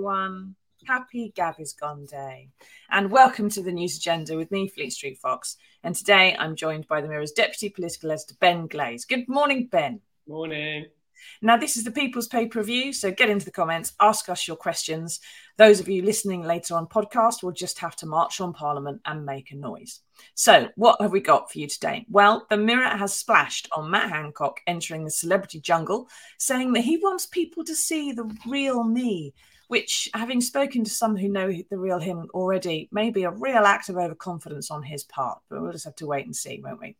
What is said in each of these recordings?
Everyone. Happy Gav is Gone Day. And welcome to the News Agenda with me, Fleet Street Fox. And today I'm joined by the Mirror's Deputy Political Editor, Ben Glaze. Good morning, Ben. Morning. Now, this is the People's Pay Per View, so get into the comments, ask us your questions. Those of you listening later on podcast will just have to march on Parliament and make a noise. So, what have we got for you today? Well, the Mirror has splashed on Matt Hancock entering the celebrity jungle, saying that he wants people to see the real me which, having spoken to some who know the real him already, may be a real act of overconfidence on his part. But we'll just have to wait and see, won't we?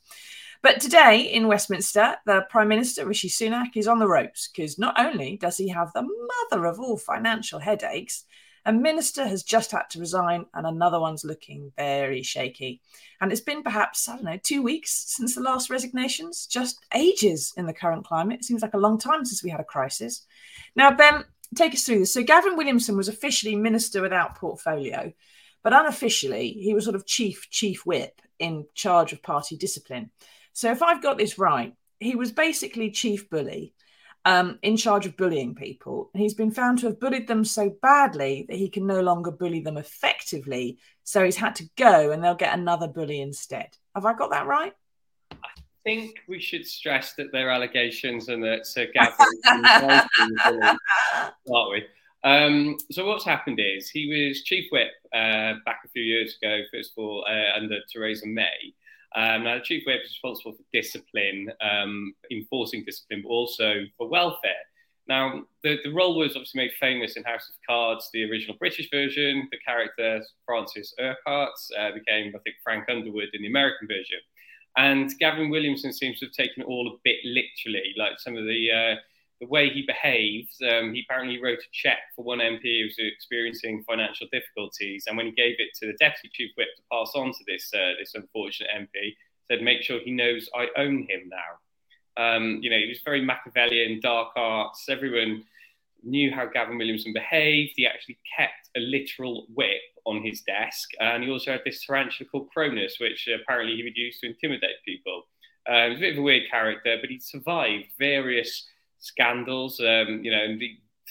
But today in Westminster, the Prime Minister, Rishi Sunak, is on the ropes because not only does he have the mother of all financial headaches, a minister has just had to resign and another one's looking very shaky. And it's been perhaps, I don't know, two weeks since the last resignations, just ages in the current climate. It seems like a long time since we had a crisis. Now, Ben, take us through this. So Gavin Williamson was officially minister without portfolio, but unofficially he was sort of chief chief whip in charge of party discipline. So if I've got this right, he was basically chief bully. Um, in charge of bullying people. He's been found to have bullied them so badly that he can no longer bully them effectively. So he's had to go and they'll get another bully instead. Have I got that right? Think we should stress that they're allegations and that Sir Gavin start with. Um, so what's happened is he was chief whip uh, back a few years ago, first of all uh, under Theresa May. Um, now the chief whip is responsible for discipline, um, enforcing discipline, but also for welfare. Now the, the role was obviously made famous in House of Cards, the original British version. The character Francis Urquhart uh, became, I think, Frank Underwood in the American version. And Gavin Williamson seems to have taken it all a bit literally, like some of the uh, the way he behaved. Um, he apparently wrote a check for one MP who was experiencing financial difficulties, and when he gave it to the deputy chief whip to pass on to this uh, this unfortunate MP, said, "Make sure he knows I own him now." Um, you know, he was very Machiavellian, dark arts. Everyone knew how Gavin Williamson behaved. He actually kept a literal whip on his desk. And he also had this tarantula called Cronus, which apparently he would use to intimidate people. Uh, he was a bit of a weird character, but he survived various scandals, um, you know,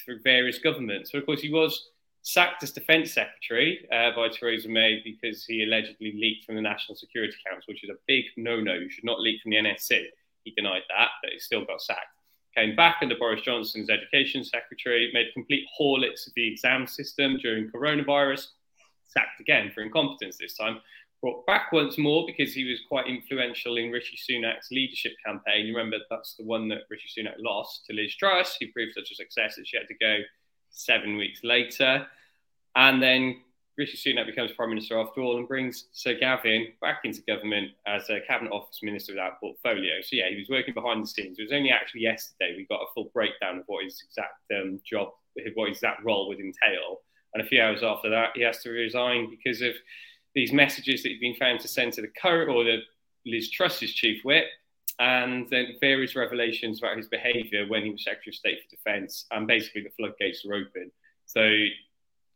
through various governments. So, of course, he was sacked as Defence Secretary uh, by Theresa May because he allegedly leaked from the National Security Council, which is a big no-no. You should not leak from the NSC. He denied that, but he still got sacked. Came back under Boris Johnson's Education Secretary, made complete haulits of the exam system during coronavirus, sacked again for incompetence this time. Brought back once more because he was quite influential in Rishi Sunak's leadership campaign. You remember that's the one that Rishi Sunak lost to Liz Truss, who proved such a success that she had to go seven weeks later. And then Rishi Sunak becomes Prime Minister after all and brings Sir Gavin back into government as a Cabinet Office Minister without portfolio. So, yeah, he was working behind the scenes. It was only actually yesterday we got a full breakdown of what his exact um, job, what his exact role would entail. And a few hours after that, he has to resign because of these messages that he'd been found to send to the current or the Liz Truss's chief whip, and then various revelations about his behaviour when he was Secretary of State for Defence, and basically the floodgates are open. So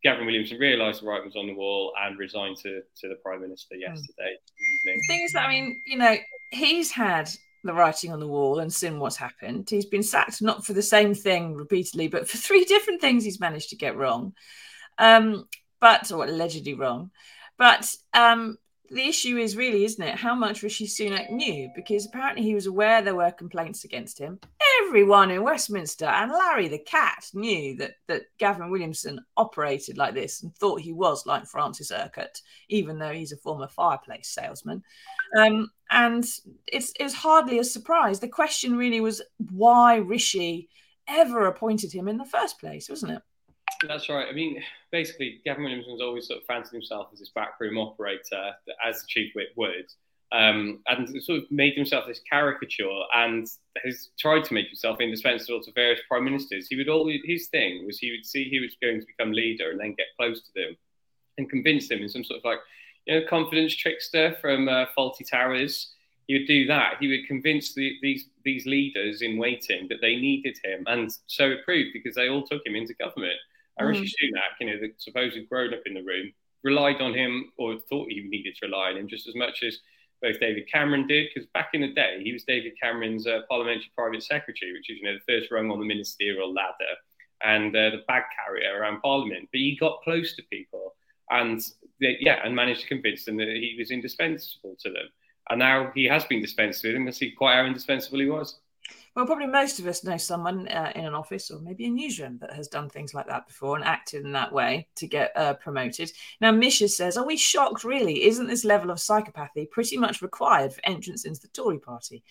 Gavin Williamson realised the writing was on the wall and resigned to, to the Prime Minister hmm. yesterday mm. evening. The thing is that, I mean, you know, he's had the writing on the wall and seen what's happened. He's been sacked not for the same thing repeatedly, but for three different things he's managed to get wrong um, but or allegedly wrong. But um, the issue is really, isn't it, how much Rishi Sunak knew? Because apparently he was aware there were complaints against him. Everyone in Westminster and Larry the cat knew that that Gavin Williamson operated like this and thought he was like Francis Urquhart, even though he's a former fireplace salesman. Um, and it's it's hardly a surprise. The question really was why Rishi ever appointed him in the first place, wasn't it? That's right. I mean, basically, Gavin Williamson's always sort of fancied himself as this backroom operator, as the chief whip would, um, and sort of made himself this caricature and has tried to make himself indispensable to various prime ministers. He would always his thing was he would see who was going to become leader and then get close to them and convince them in some sort of like you know confidence trickster from uh, Fawlty Towers. He would do that. He would convince the, these these leaders in waiting that they needed him, and so it proved because they all took him into government. And mm. Rishi Sunak, you know, the supposed grown up in the room, relied on him or thought he needed to rely on him just as much as both David Cameron did, because back in the day, he was David Cameron's uh, parliamentary private secretary, which is, you know, the first rung on the ministerial ladder and uh, the bag carrier around Parliament. But he got close to people and, they, yeah, and managed to convince them that he was indispensable to them. And now he has been dispensed with, and we'll see quite how indispensable he was. Well, probably most of us know someone uh, in an office or maybe a newsroom that has done things like that before and acted in that way to get uh, promoted. Now, Misha says, Are we shocked, really? Isn't this level of psychopathy pretty much required for entrance into the Tory party?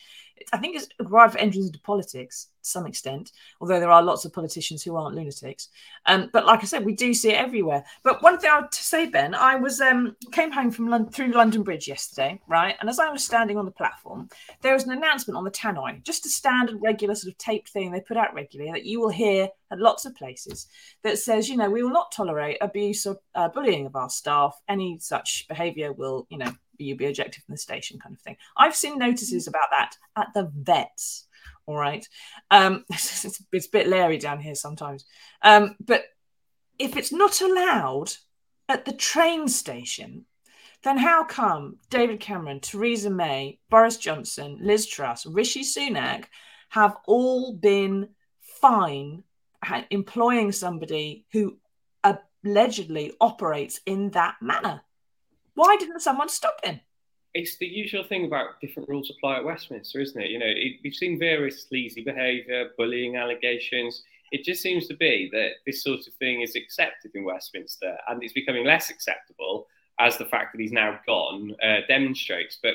I think it's for entrance into politics to some extent, although there are lots of politicians who aren't lunatics. Um, but like I said, we do see it everywhere. But one thing I would say, Ben, I was um, came home from London, through London Bridge yesterday, right? And as I was standing on the platform, there was an announcement on the tannoy, just a standard, regular sort of taped thing they put out regularly that you will hear at lots of places that says, you know, we will not tolerate abuse or uh, bullying of our staff. Any such behaviour will, you know, you'll be ejected from the station kind of thing. I've seen notices about that at the vets. All right. Um, it's, it's, a bit leery down here sometimes. Um, but if it's not allowed at the train station, then how come David Cameron, Theresa May, Boris Johnson, Liz Truss, Rishi Sunak have all been fine employing somebody who allegedly operates in that manner? Why didn't someone stop him? It's the usual thing about different rules apply at Westminster, isn't it? You know, it, we've seen various sleazy behaviour, bullying allegations. It just seems to be that this sort of thing is accepted in Westminster, and it's becoming less acceptable as the fact that he's now gone uh, demonstrates. But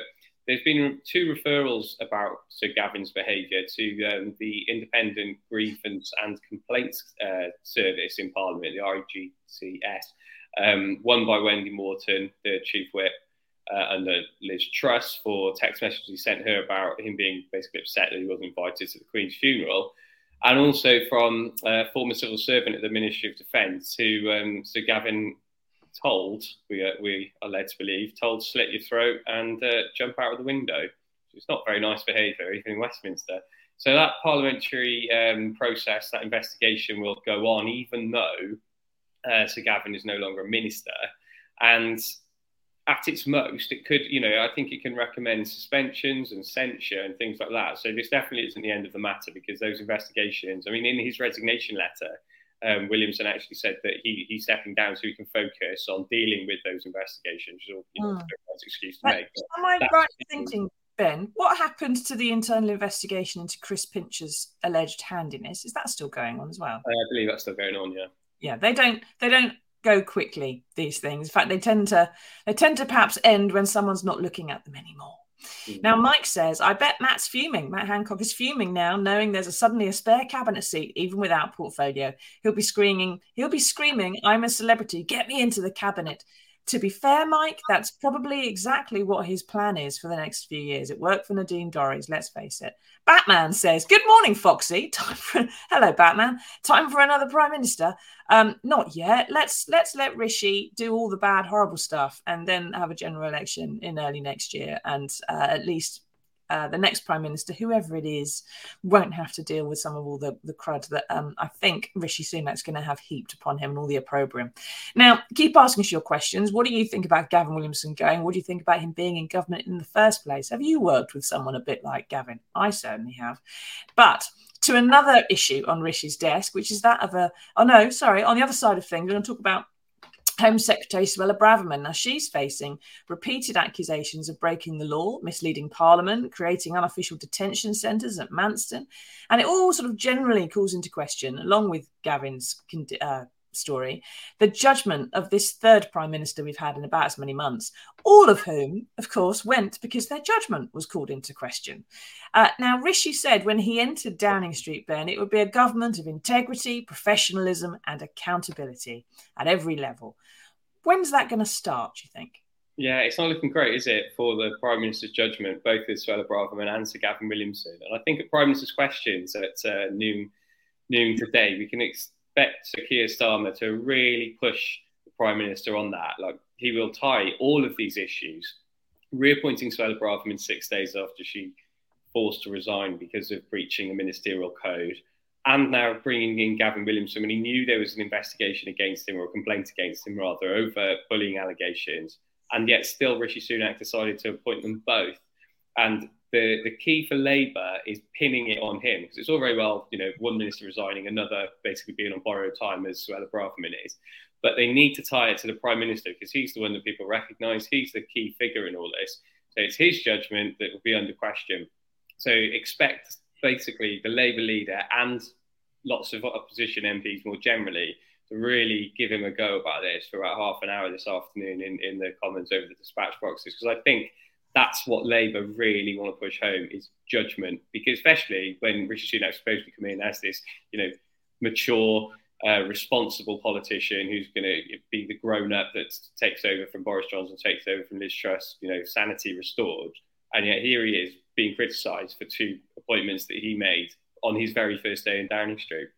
there's been two referrals about Sir Gavin's behaviour to um, the Independent Grievance and Complaints uh, Service in Parliament, the IGCS, um, one by Wendy Morton, the chief whip, uh, under Liz Truss for text messages he sent her about him being basically upset that he wasn't invited to the Queen's funeral. And also from a former civil servant at the Ministry of Defence, who um, Sir Gavin told, we are, we are led to believe, told slit your throat and uh, jump out of the window. It's not very nice behaviour, even in Westminster. So that parliamentary um, process, that investigation will go on, even though uh, Sir Gavin is no longer a minister. And at its most, it could, you know, I think it can recommend suspensions and censure and things like that. So this definitely isn't the end of the matter because those investigations, I mean, in his resignation letter, um, Williamson actually said that he, he's stepping down so he can focus on dealing with those investigations. Or, you know, mm. excuse to but make. Am I right thinking, Ben, what happened to the internal investigation into Chris Pincher's alleged handiness? Is that still going on as well? I believe that's still going on, yeah yeah they don't they don't go quickly these things. In fact they tend to they tend to perhaps end when someone's not looking at them anymore. Mm. now mike says i bet matt's fuming. Matt hancock is fuming now knowing there's a suddenly a spare cabinet seat even without portfolio. He'll be screaming he'll be screaming i'm a celebrity. Get me into the cabinet to be fair, Mike, that's probably exactly what his plan is for the next few years. It worked for Nadine Dorries, let's face it. Batman says, Good morning, Foxy. Time for hello, Batman. Time for another Prime Minister. Um, not yet. Let's let's let Rishi do all the bad, horrible stuff and then have a general election in early next year and uh, at least uh, the next prime minister, whoever it is, won't have to deal with some of all the, the crud that um, I think Rishi Sunak's going to have heaped upon him and all the opprobrium. Now, keep asking us your questions. What do you think about Gavin Williamson going? What do you think about him being in government in the first place? Have you worked with someone a bit like Gavin? I certainly have. But to another issue on Rishi's desk, which is that of a, oh no, sorry, on the other side of things, we're going to talk about Home Secretary Suella Braverman. Now, she's facing repeated accusations of breaking the law, misleading Parliament, creating unofficial detention centres at Manston. And it all sort of generally calls into question, along with Gavin's uh, story, the judgment of this third prime minister we've had in about as many months, all of whom, of course, went because their judgment was called into question. Uh, now, Rishi said when he entered Downing Street, Ben, it would be a government of integrity, professionalism, and accountability at every level. When's that going to start, do you think? Yeah, it's not looking great, is it, for the Prime Minister's judgment, both with Suella Braverman and Sir Gavin Williamson. And I think at Prime Minister's questions at uh, noon, noon today, we can expect Sir Keir Starmer to really push the Prime Minister on that. Like, he will tie all of these issues, reappointing Suella Braverman six days after she forced to resign because of breaching a ministerial code, and now bringing in Gavin Williamson when he knew there was an investigation against him or a complaint against him, rather, over bullying allegations and yet still Rishi Sunak decided to appoint them both. And the, the key for Labour is pinning it on him because it's all very well, you know, one minister resigning, another basically being on borrowed time, as Suella Braverman is. But they need to tie it to the Prime Minister because he's the one that people recognise. He's the key figure in all this. So it's his judgment that will be under question. So expect basically the Labour leader and lots of opposition MPs more generally to really give him a go about this for about half an hour this afternoon in, in the Commons over the dispatch boxes. Because I think that's what Labour really want to push home is judgment because especially when Rishi Sunak supposed to come in as this you know mature uh, responsible politician who's going to be the grown up that takes over from Boris Johnson takes over from Liz Truss you know sanity restored. And yet here he is being criticised for two appointments that he made on his very first day in Downing Street.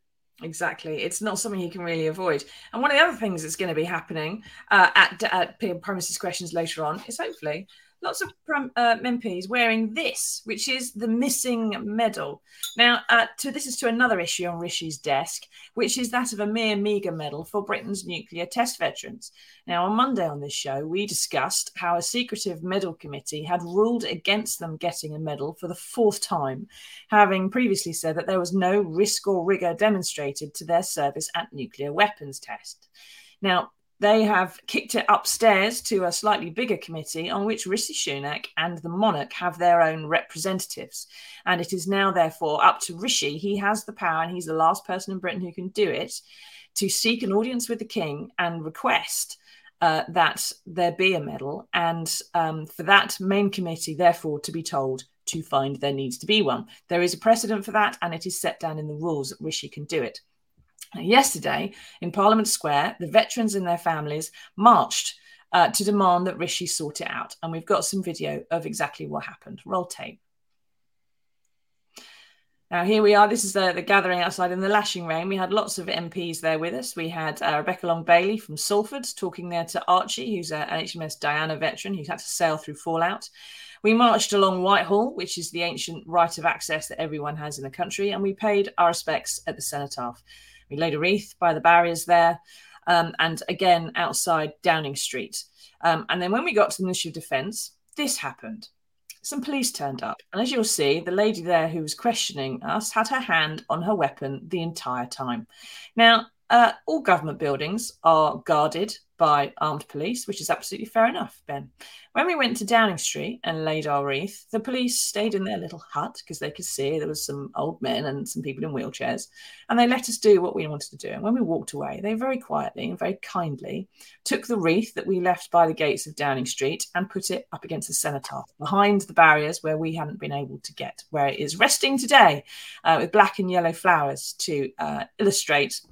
Exactly. It's not something you can really avoid. And one of the other things that's going to be happening uh, at, at Premises Questions later on is hopefully lots of uh, MPs wearing this, which is the missing medal. Now, uh, to, this is to another issue on Rishi's desk, which is that of a mere meagre medal for Britain's nuclear test veterans. Now, on Monday on this show, we discussed how a secretive medal committee had ruled against them getting a medal for the fourth time, having previously said that there was no risk or rigour demonstrated to their service at nuclear weapons test. Now, they have kicked it upstairs to a slightly bigger committee on which Rishi Sunak and the monarch have their own representatives. And it is now, therefore, up to Rishi. He has the power, and he's the last person in Britain who can do it, to seek an audience with the king and request uh, that there be a medal. And um, for that main committee, therefore, to be told to find there needs to be one. There is a precedent for that, and it is set down in the rules that Rishi can do it. Yesterday, in Parliament Square, the veterans and their families marched uh, to demand that Rishi sort it out. And we've got some video of exactly what happened. Roll tape. Now, here we are. This is the, the gathering outside in the lashing rain. We had lots of MPs there with us. We had uh, Rebecca Long Bailey from Salford talking there to Archie, who's an HMS Diana veteran who's had to sail through fallout. We marched along Whitehall, which is the ancient right of access that everyone has in the country, and we paid our respects at the cenotaph. We laid a wreath by the barriers there, um, and again outside Downing Street. Um, and then when we got to the Ministry of Defence, this happened. Some police turned up, and as you'll see, the lady there who was questioning us had her hand on her weapon the entire time. Now, uh, all government buildings are guarded by armed police, which is absolutely fair enough, Ben. When we went to Downing Street and laid our wreath, the police stayed in their little hut because they could see there was some old men and some people in wheelchairs, and they let us do what we wanted to do. And when we walked away, they very quietly and very kindly took the wreath that we left by the gates of Downing Street and put it up against the cenotaph behind the barriers where we hadn't been able to get, where it is resting today uh, with black and yellow flowers to uh, illustrate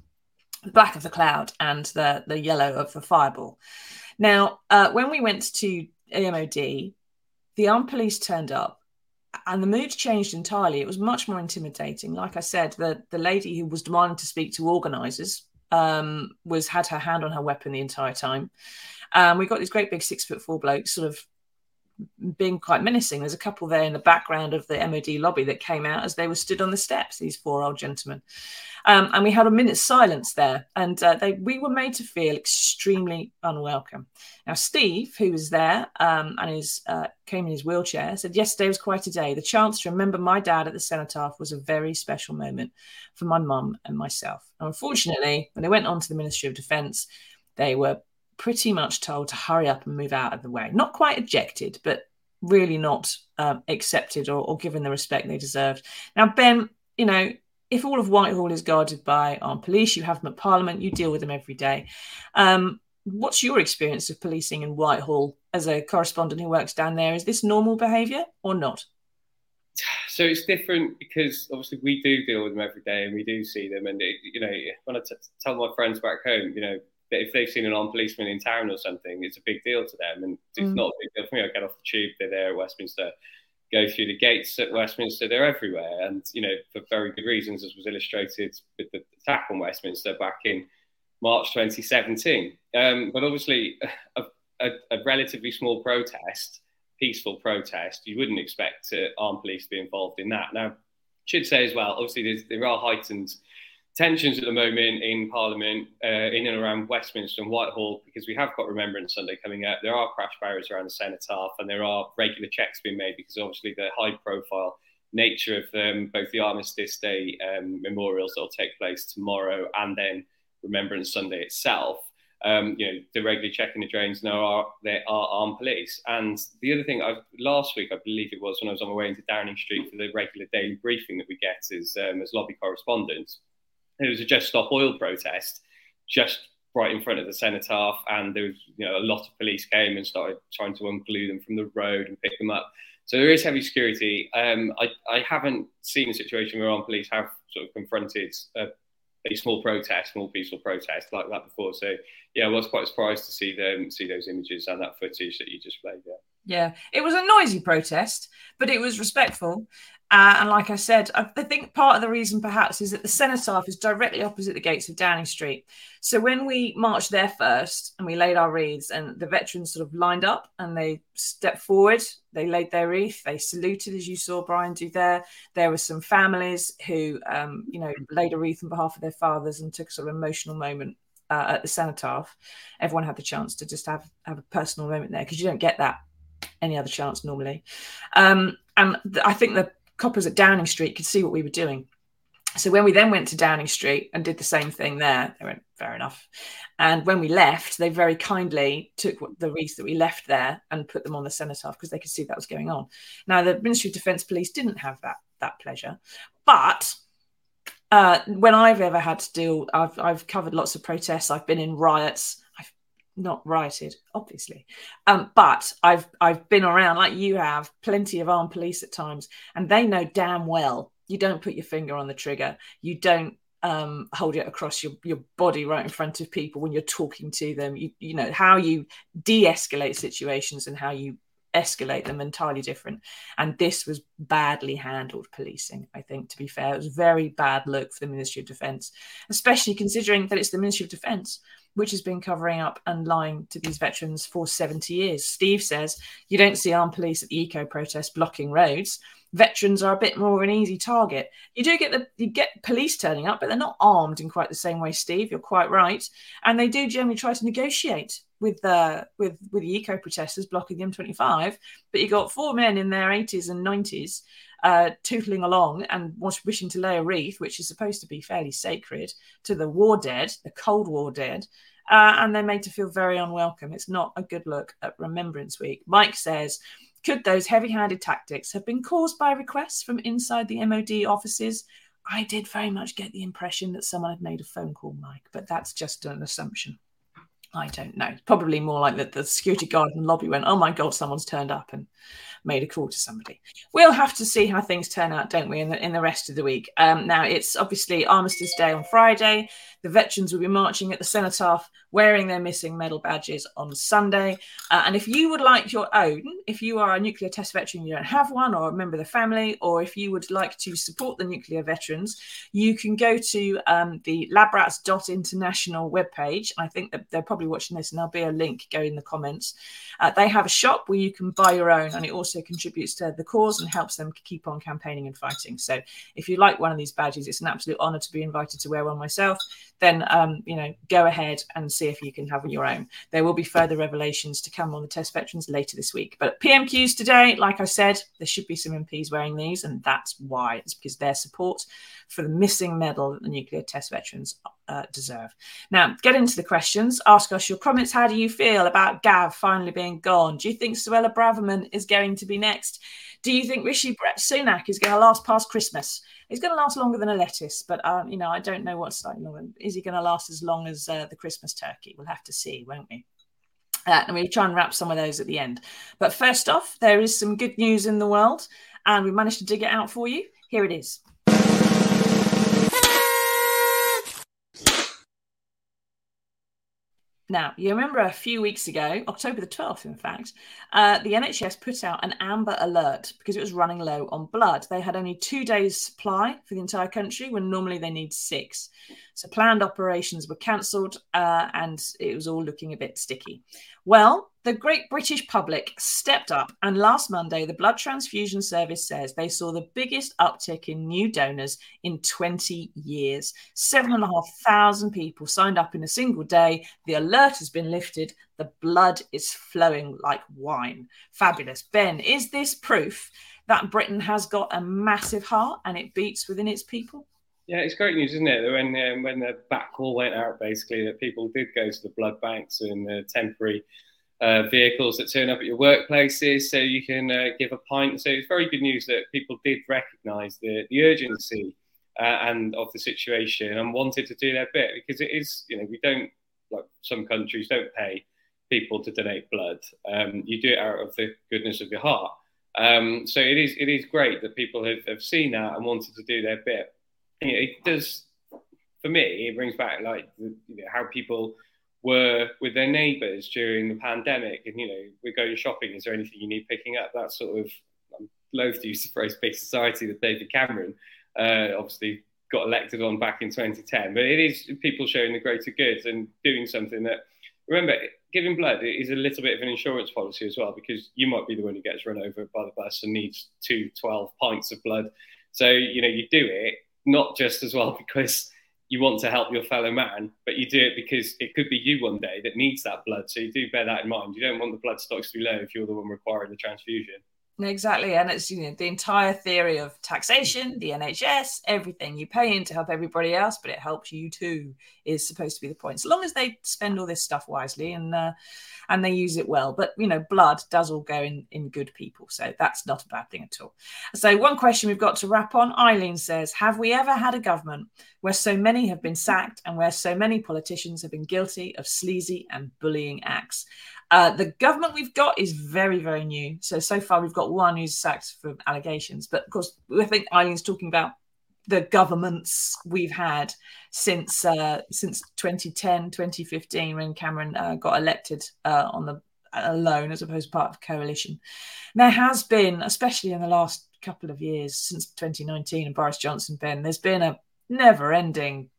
black of the cloud and the, the yellow of the fireball. Now, uh, when we went to MOD, the armed police turned up and the mood changed entirely. It was much more intimidating. Like I said, the, the lady who was demanding to speak to organisers um, was had her hand on her weapon the entire time. Um, we got these great big six foot four blokes sort of being quite menacing. There's a couple there in the background of the MOD lobby that came out as they were stood on the steps, these four old gentlemen. Um, and we had a minute's silence there, and uh, they, we were made to feel extremely unwelcome. Now, Steve, who was there um, and is, uh, came in his wheelchair, said, Yesterday was quite a day. The chance to remember my dad at the cenotaph was a very special moment for my mum and myself. And unfortunately, when they went on to the Ministry of Defence, they were pretty much told to hurry up and move out of the way. Not quite ejected, but really not um, accepted or, or, given the respect they deserved. Now, Ben, you know, if all of Whitehall is guarded by armed police, you have them at Parliament, you deal with them every day. Um, what's your experience of policing in Whitehall as a correspondent who works down there? Is this normal behaviour or not? So it's different because obviously we do deal with them every day and we do see them. And it, you know, when I t- tell my friends back home, you know, if they've seen an armed policeman in town or something, it's a big deal to them. And it's mm. not a big deal for me. I get off the tube, they're there at Westminster, go through the gates at Westminster, they're everywhere. And, you know, for very good reasons, as was illustrated with the attack on Westminster back in March 2017. Um, but obviously, a, a, a, relatively small protest, peaceful protest, you wouldn't expect uh, armed police to be involved in that. Now, should say as well, obviously, there are heightened tensions at the moment in Parliament, uh, in and around Westminster and Whitehall, because we have got Remembrance Sunday coming up. There are crash barriers around the cenotaph, and there are regular checks being made because obviously the high profile nature of um, both the Armistice Day um, memorials that will take place tomorrow and then Remembrance Sunday itself, um, you know, they're regularly checking the drains. There are there are armed police. And the other thing, I've, last week I believe it was when I was on my way into Downing Street for the regular daily briefing that we get as um, as lobby correspondents. There was a Just Stop Oil protest just right in front of the cenotaph, and there was you know a lot of police came and started trying to unglue them from the road and pick them up. So there is heavy security. Um, I, I haven't seen a situation where armed police have sort of confronted a a small protest, small peaceful protest like that before. So yeah, I was quite surprised to see them see those images and that footage that you just played. Yeah. Yeah, it was a noisy protest, but it was respectful. Uh, and like I said, I, I, think part of the reason perhaps is that the cenotaph is directly opposite the gates of Downing Street. So when we marched there first and we laid our wreaths, and the veterans sort of lined up and they stepped forward, they laid their wreath, they saluted as you saw Brian do there. There were some families who, um, you know, laid a wreath on behalf of their fathers and took a sort of emotional moment uh, at the cenotaph. Everyone had the chance to just have have a personal moment there because you don't get that any other chance normally. Um, and th- I think the coppers at Downing Street could see what we were doing. So when we then went to Downing Street and did the same thing there, they went, fair enough. And when we left, they very kindly took the wreaths that we left there and put them on the cenotaph because they could see that was going on. Now, the Ministry of Defence Police didn't have that that pleasure, but uh, when I've ever had to deal, I've, I've covered lots of protests. I've been in riots not rioted, obviously, um, but I've I've been around like you have, plenty of armed police at times, and they know damn well you don't put your finger on the trigger, you don't um, hold it across your, your body right in front of people when you're talking to them. You you know how you de-escalate situations and how you escalate them entirely different. And this was badly handled policing, I think, to be fair. It was very bad look for the Ministry of Defence, especially considering that it's the Ministry of Defence which has been covering up and lying to these veterans for 70 years. Steve says you don't see armed police at the eco protest blocking roads. Veterans are a bit more of an easy target. You do get the you get police turning up, but they're not armed in quite the same way, Steve. You're quite right, and they do generally try to negotiate with the with with the eco protesters blocking the M25. But you got four men in their 80s and 90s uh, tootling along and wishing to lay a wreath, which is supposed to be fairly sacred, to the war dead, the Cold War dead. Uh, and they're made to feel very unwelcome. It's not a good look at Remembrance Week. Mike says, could those heavy handed tactics have been caused by requests from inside the MOD offices? I did very much get the impression that someone had made a phone call, Mike, but that's just an assumption. I don't know. Probably more like that the security guard in the lobby went, Oh my God, someone's turned up and made a call to somebody. We'll have to see how things turn out, don't we, in the, in the rest of the week. Um, now, it's obviously Armistice Day on Friday. The veterans will be marching at the cenotaph wearing their missing medal badges on Sunday. Uh, and if you would like your own, if you are a nuclear test veteran, you don't have one, or a member of the family, or if you would like to support the nuclear veterans, you can go to um, the labrats.international webpage. I think that they're probably watching this, and there'll be a link go in the comments. Uh, they have a shop where you can buy your own, and it also contributes to the cause and helps them keep on campaigning and fighting. So if you like one of these badges, it's an absolute honour to be invited to wear one myself. Then um, you know, go ahead and see if you can have on your own. There will be further revelations to come on the test veterans later this week. But PMQs today, like I said, there should be some MPs wearing these, and that's why. It's because their support for the missing medal that the nuclear test veterans uh, deserve. Now, get into the questions. Ask us your comments. How do you feel about Gav finally being gone? Do you think Suella Braverman is going to be next? Do you think Rishi Sunak is going to last past Christmas? He's going to last longer than a lettuce, but um, you know, I don't know what's like. Is he going to last as long as uh, the Christmas turkey? We'll have to see, won't we? Uh, and we'll try and wrap some of those at the end. But first off, there is some good news in the world, and we managed to dig it out for you. Here it is. Now, you remember a few weeks ago, October the 12th, in fact, uh, the NHS put out an amber alert because it was running low on blood. They had only two days' supply for the entire country when normally they need six. So planned operations were cancelled uh, and it was all looking a bit sticky. Well, the great British public stepped up, and last Monday, the Blood Transfusion Service says they saw the biggest uptick in new donors in 20 years. Seven and a half thousand people signed up in a single day. The alert has been lifted. The blood is flowing like wine. Fabulous. Ben, is this proof that Britain has got a massive heart and it beats within its people? Yeah, it's great news, isn't it? When um, when the back call went out, basically, that people did go to the blood banks and the temporary uh, vehicles that turn up at your workplaces, so you can uh, give a pint. So it's very good news that people did recognise the the urgency uh, and of the situation and wanted to do their bit because it is, you know, we don't like some countries don't pay people to donate blood. Um, you do it out of the goodness of your heart. Um, so it is it is great that people have, have seen that and wanted to do their bit you know, it does for me. It brings back like you know, how people were with their neighbours during the pandemic, and you know, we're going shopping. Is there anything you need picking up? That sort of I'm loath to use the phrase "big society" that David Cameron uh, obviously got elected on back in 2010. But it is people showing the greater good and doing something that. Remember, giving blood is a little bit of an insurance policy as well, because you might be the one who gets run over by the bus and needs two 12 pints of blood. So, you know, you do it not just as well because you want to help your fellow man, but you do it because it could be you one day that needs that blood. So you do bear that in mind. You don't want the blood stocks to be low if you're the one requiring the transfusion. Exactly. And it's you know the entire theory of taxation, the NHS, everything. You pay in to help everybody else, but it helps you too, is supposed to be the point. So long as they spend all this stuff wisely and uh, and they use it well. But you know, blood does all go in in good people. So that's not a bad thing at all. So one question we've got to wrap on. Eileen says, Have we ever had a government where so many have been sacked and where so many politicians have been guilty of sleazy and bullying acts? Uh, the government we've got is very, very new. So, so far we've got one who's sacked for allegations. But of course, I think Eileen's talking about the governments we've had since uh, since 2010, 2015, when Cameron uh, got elected uh, on the alone as opposed to part of coalition. There has been, especially in the last couple of years since 2019 and Boris Johnson, Ben, there's been a never-ending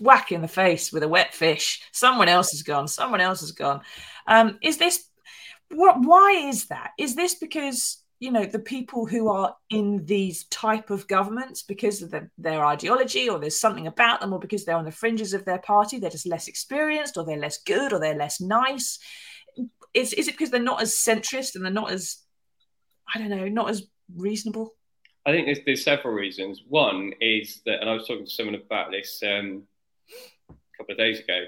whack in the face with a wet fish. Someone else has gone. Someone else has gone. Um, is this what? Why is that? Is this because you know the people who are in these type of governments because of the, their ideology, or there's something about them, or because they're on the fringes of their party, they're just less experienced, or they're less good, or they're less nice? Is is it because they're not as centrist and they're not as I don't know, not as reasonable? I think there's, there's several reasons. One is that, and I was talking to someone about this um, couple of days ago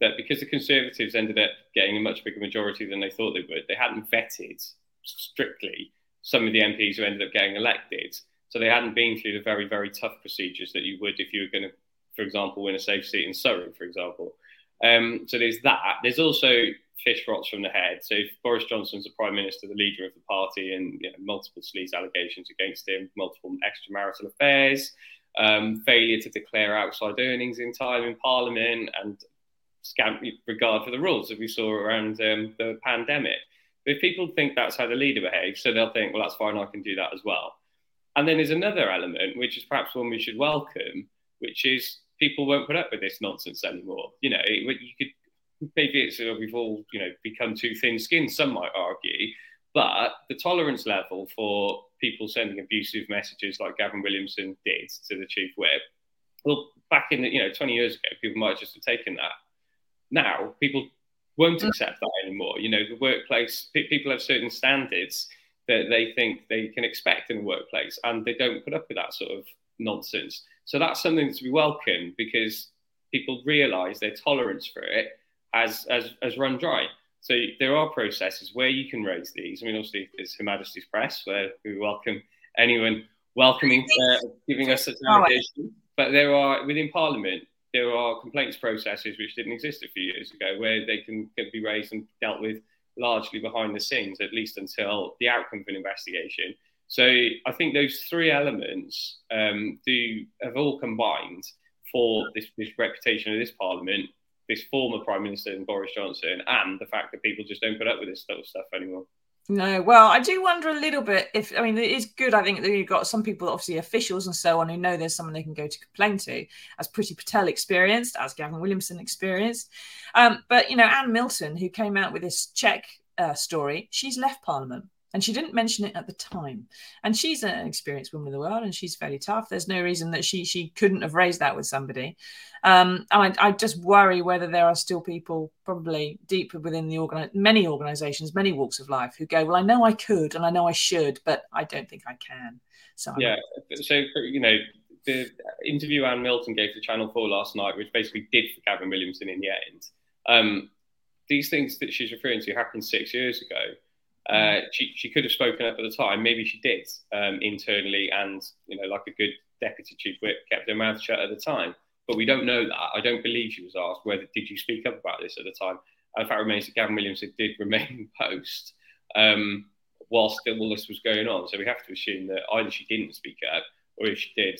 that because the Conservatives ended up getting a much bigger majority than they thought they would, they hadn't vetted strictly some of the MPs who ended up getting elected. So they hadn't been through the very, very tough procedures that you would if you were going to, for example, win a safe seat in Surrey, for example. Um, so there's that. There's also fish rots from the head. So if Boris Johnson's the prime minister, the leader of the party, and you know, multiple sleaze allegations against him, multiple extramarital affairs, um, failure to declare outside earnings in time in Parliament, and scant regard for the rules that we saw around um, the pandemic. But if people think that's how the leader behaves, so they'll think, well, that's fine, I can do that as well. And then there's another element, which is perhaps one we should welcome, which is people won't put up with this nonsense anymore. You know, you could maybe it's uh, we've all you know become too thin-skinned. Some might argue, but the tolerance level for people sending abusive messages like Gavin Williamson did to the chief whip, well, back in the, you know 20 years ago, people might just have taken that. Now people won't mm. accept that anymore. You know, the workplace people have certain standards that they think they can expect in a workplace, and they don't put up with that sort of nonsense. So that's something to be welcomed because people realise their tolerance for it has, has, has run dry. So there are processes where you can raise these. I mean, obviously, there's Her Majesty's Press, where we welcome anyone welcoming, uh, giving us such allegation. But there are within Parliament, there are complaints processes which didn't exist a few years ago, where they can, can be raised and dealt with largely behind the scenes, at least until the outcome of an investigation. So I think those three elements um, do have all combined for this, this reputation of this Parliament, this former Prime Minister and Boris Johnson, and the fact that people just don't put up with this sort of stuff anymore. No, well, I do wonder a little bit if I mean it is good. I think that you've got some people, obviously officials and so on, who know there's someone they can go to complain to, as Priti Patel experienced, as Gavin Williamson experienced. Um, but you know, Anne Milton, who came out with this check uh, story, she's left Parliament. And she didn't mention it at the time. And she's an experienced woman of the world and she's fairly tough. There's no reason that she she couldn't have raised that with somebody. Um, I, I just worry whether there are still people, probably deeper within the organ, many organisations, many walks of life, who go, "Well, I know I could and I know I should, but I don't think I can." So yeah, so you know, the interview Anne Milton gave to Channel Four last night, which basically did for Gavin Williamson in the end. Um, these things that she's referring to happened six years ago uh, mm. she, she could have spoken up at the time. Maybe she did um, internally, and you know, like a good deputy chief whip, kept her mouth shut at the time. But we don't know that. I don't believe she was asked whether did you speak up about this at the time. And the fact remains that Gavin Williamson did remain post um, whilst all this was going on. So we have to assume that either she didn't speak up, or if she did,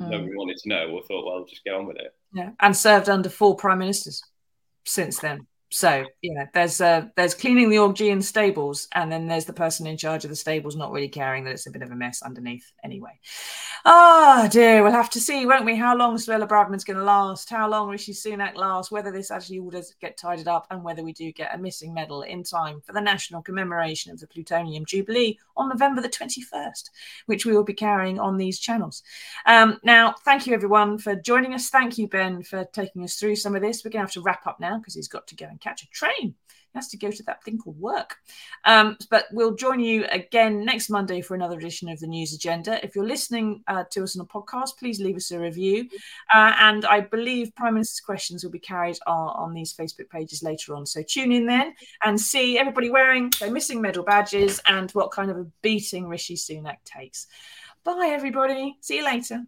mm. nobody wanted to know or thought, well, just get on with it. Yeah, and served under four prime ministers since then. So yeah, there's uh, there's cleaning the Augean stables, and then there's the person in charge of the stables not really caring that it's a bit of a mess underneath anyway. Ah, oh, dear, we'll have to see, won't we? How long Suella Braverman's going to last? How long Rishi Sunak lasts? Whether this actually all does get tidied up, and whether we do get a missing medal in time for the national commemoration of the Plutonium Jubilee on November the 21st, which we will be carrying on these channels. Um, now, thank you everyone for joining us. Thank you, Ben, for taking us through some of this. We're going to have to wrap up now because he's got to go catch a train. He has to go to that thing called work. Um, but we'll join you again next Monday for another edition of the News Agenda. If you're listening uh, to us on a podcast, please leave us a review. Uh, and I believe Prime Minister's questions will be carried on, on these Facebook pages later on. So tune in then and see everybody wearing their missing medal badges and what kind of a beating Rishi Sunak takes. Bye, everybody. See you later.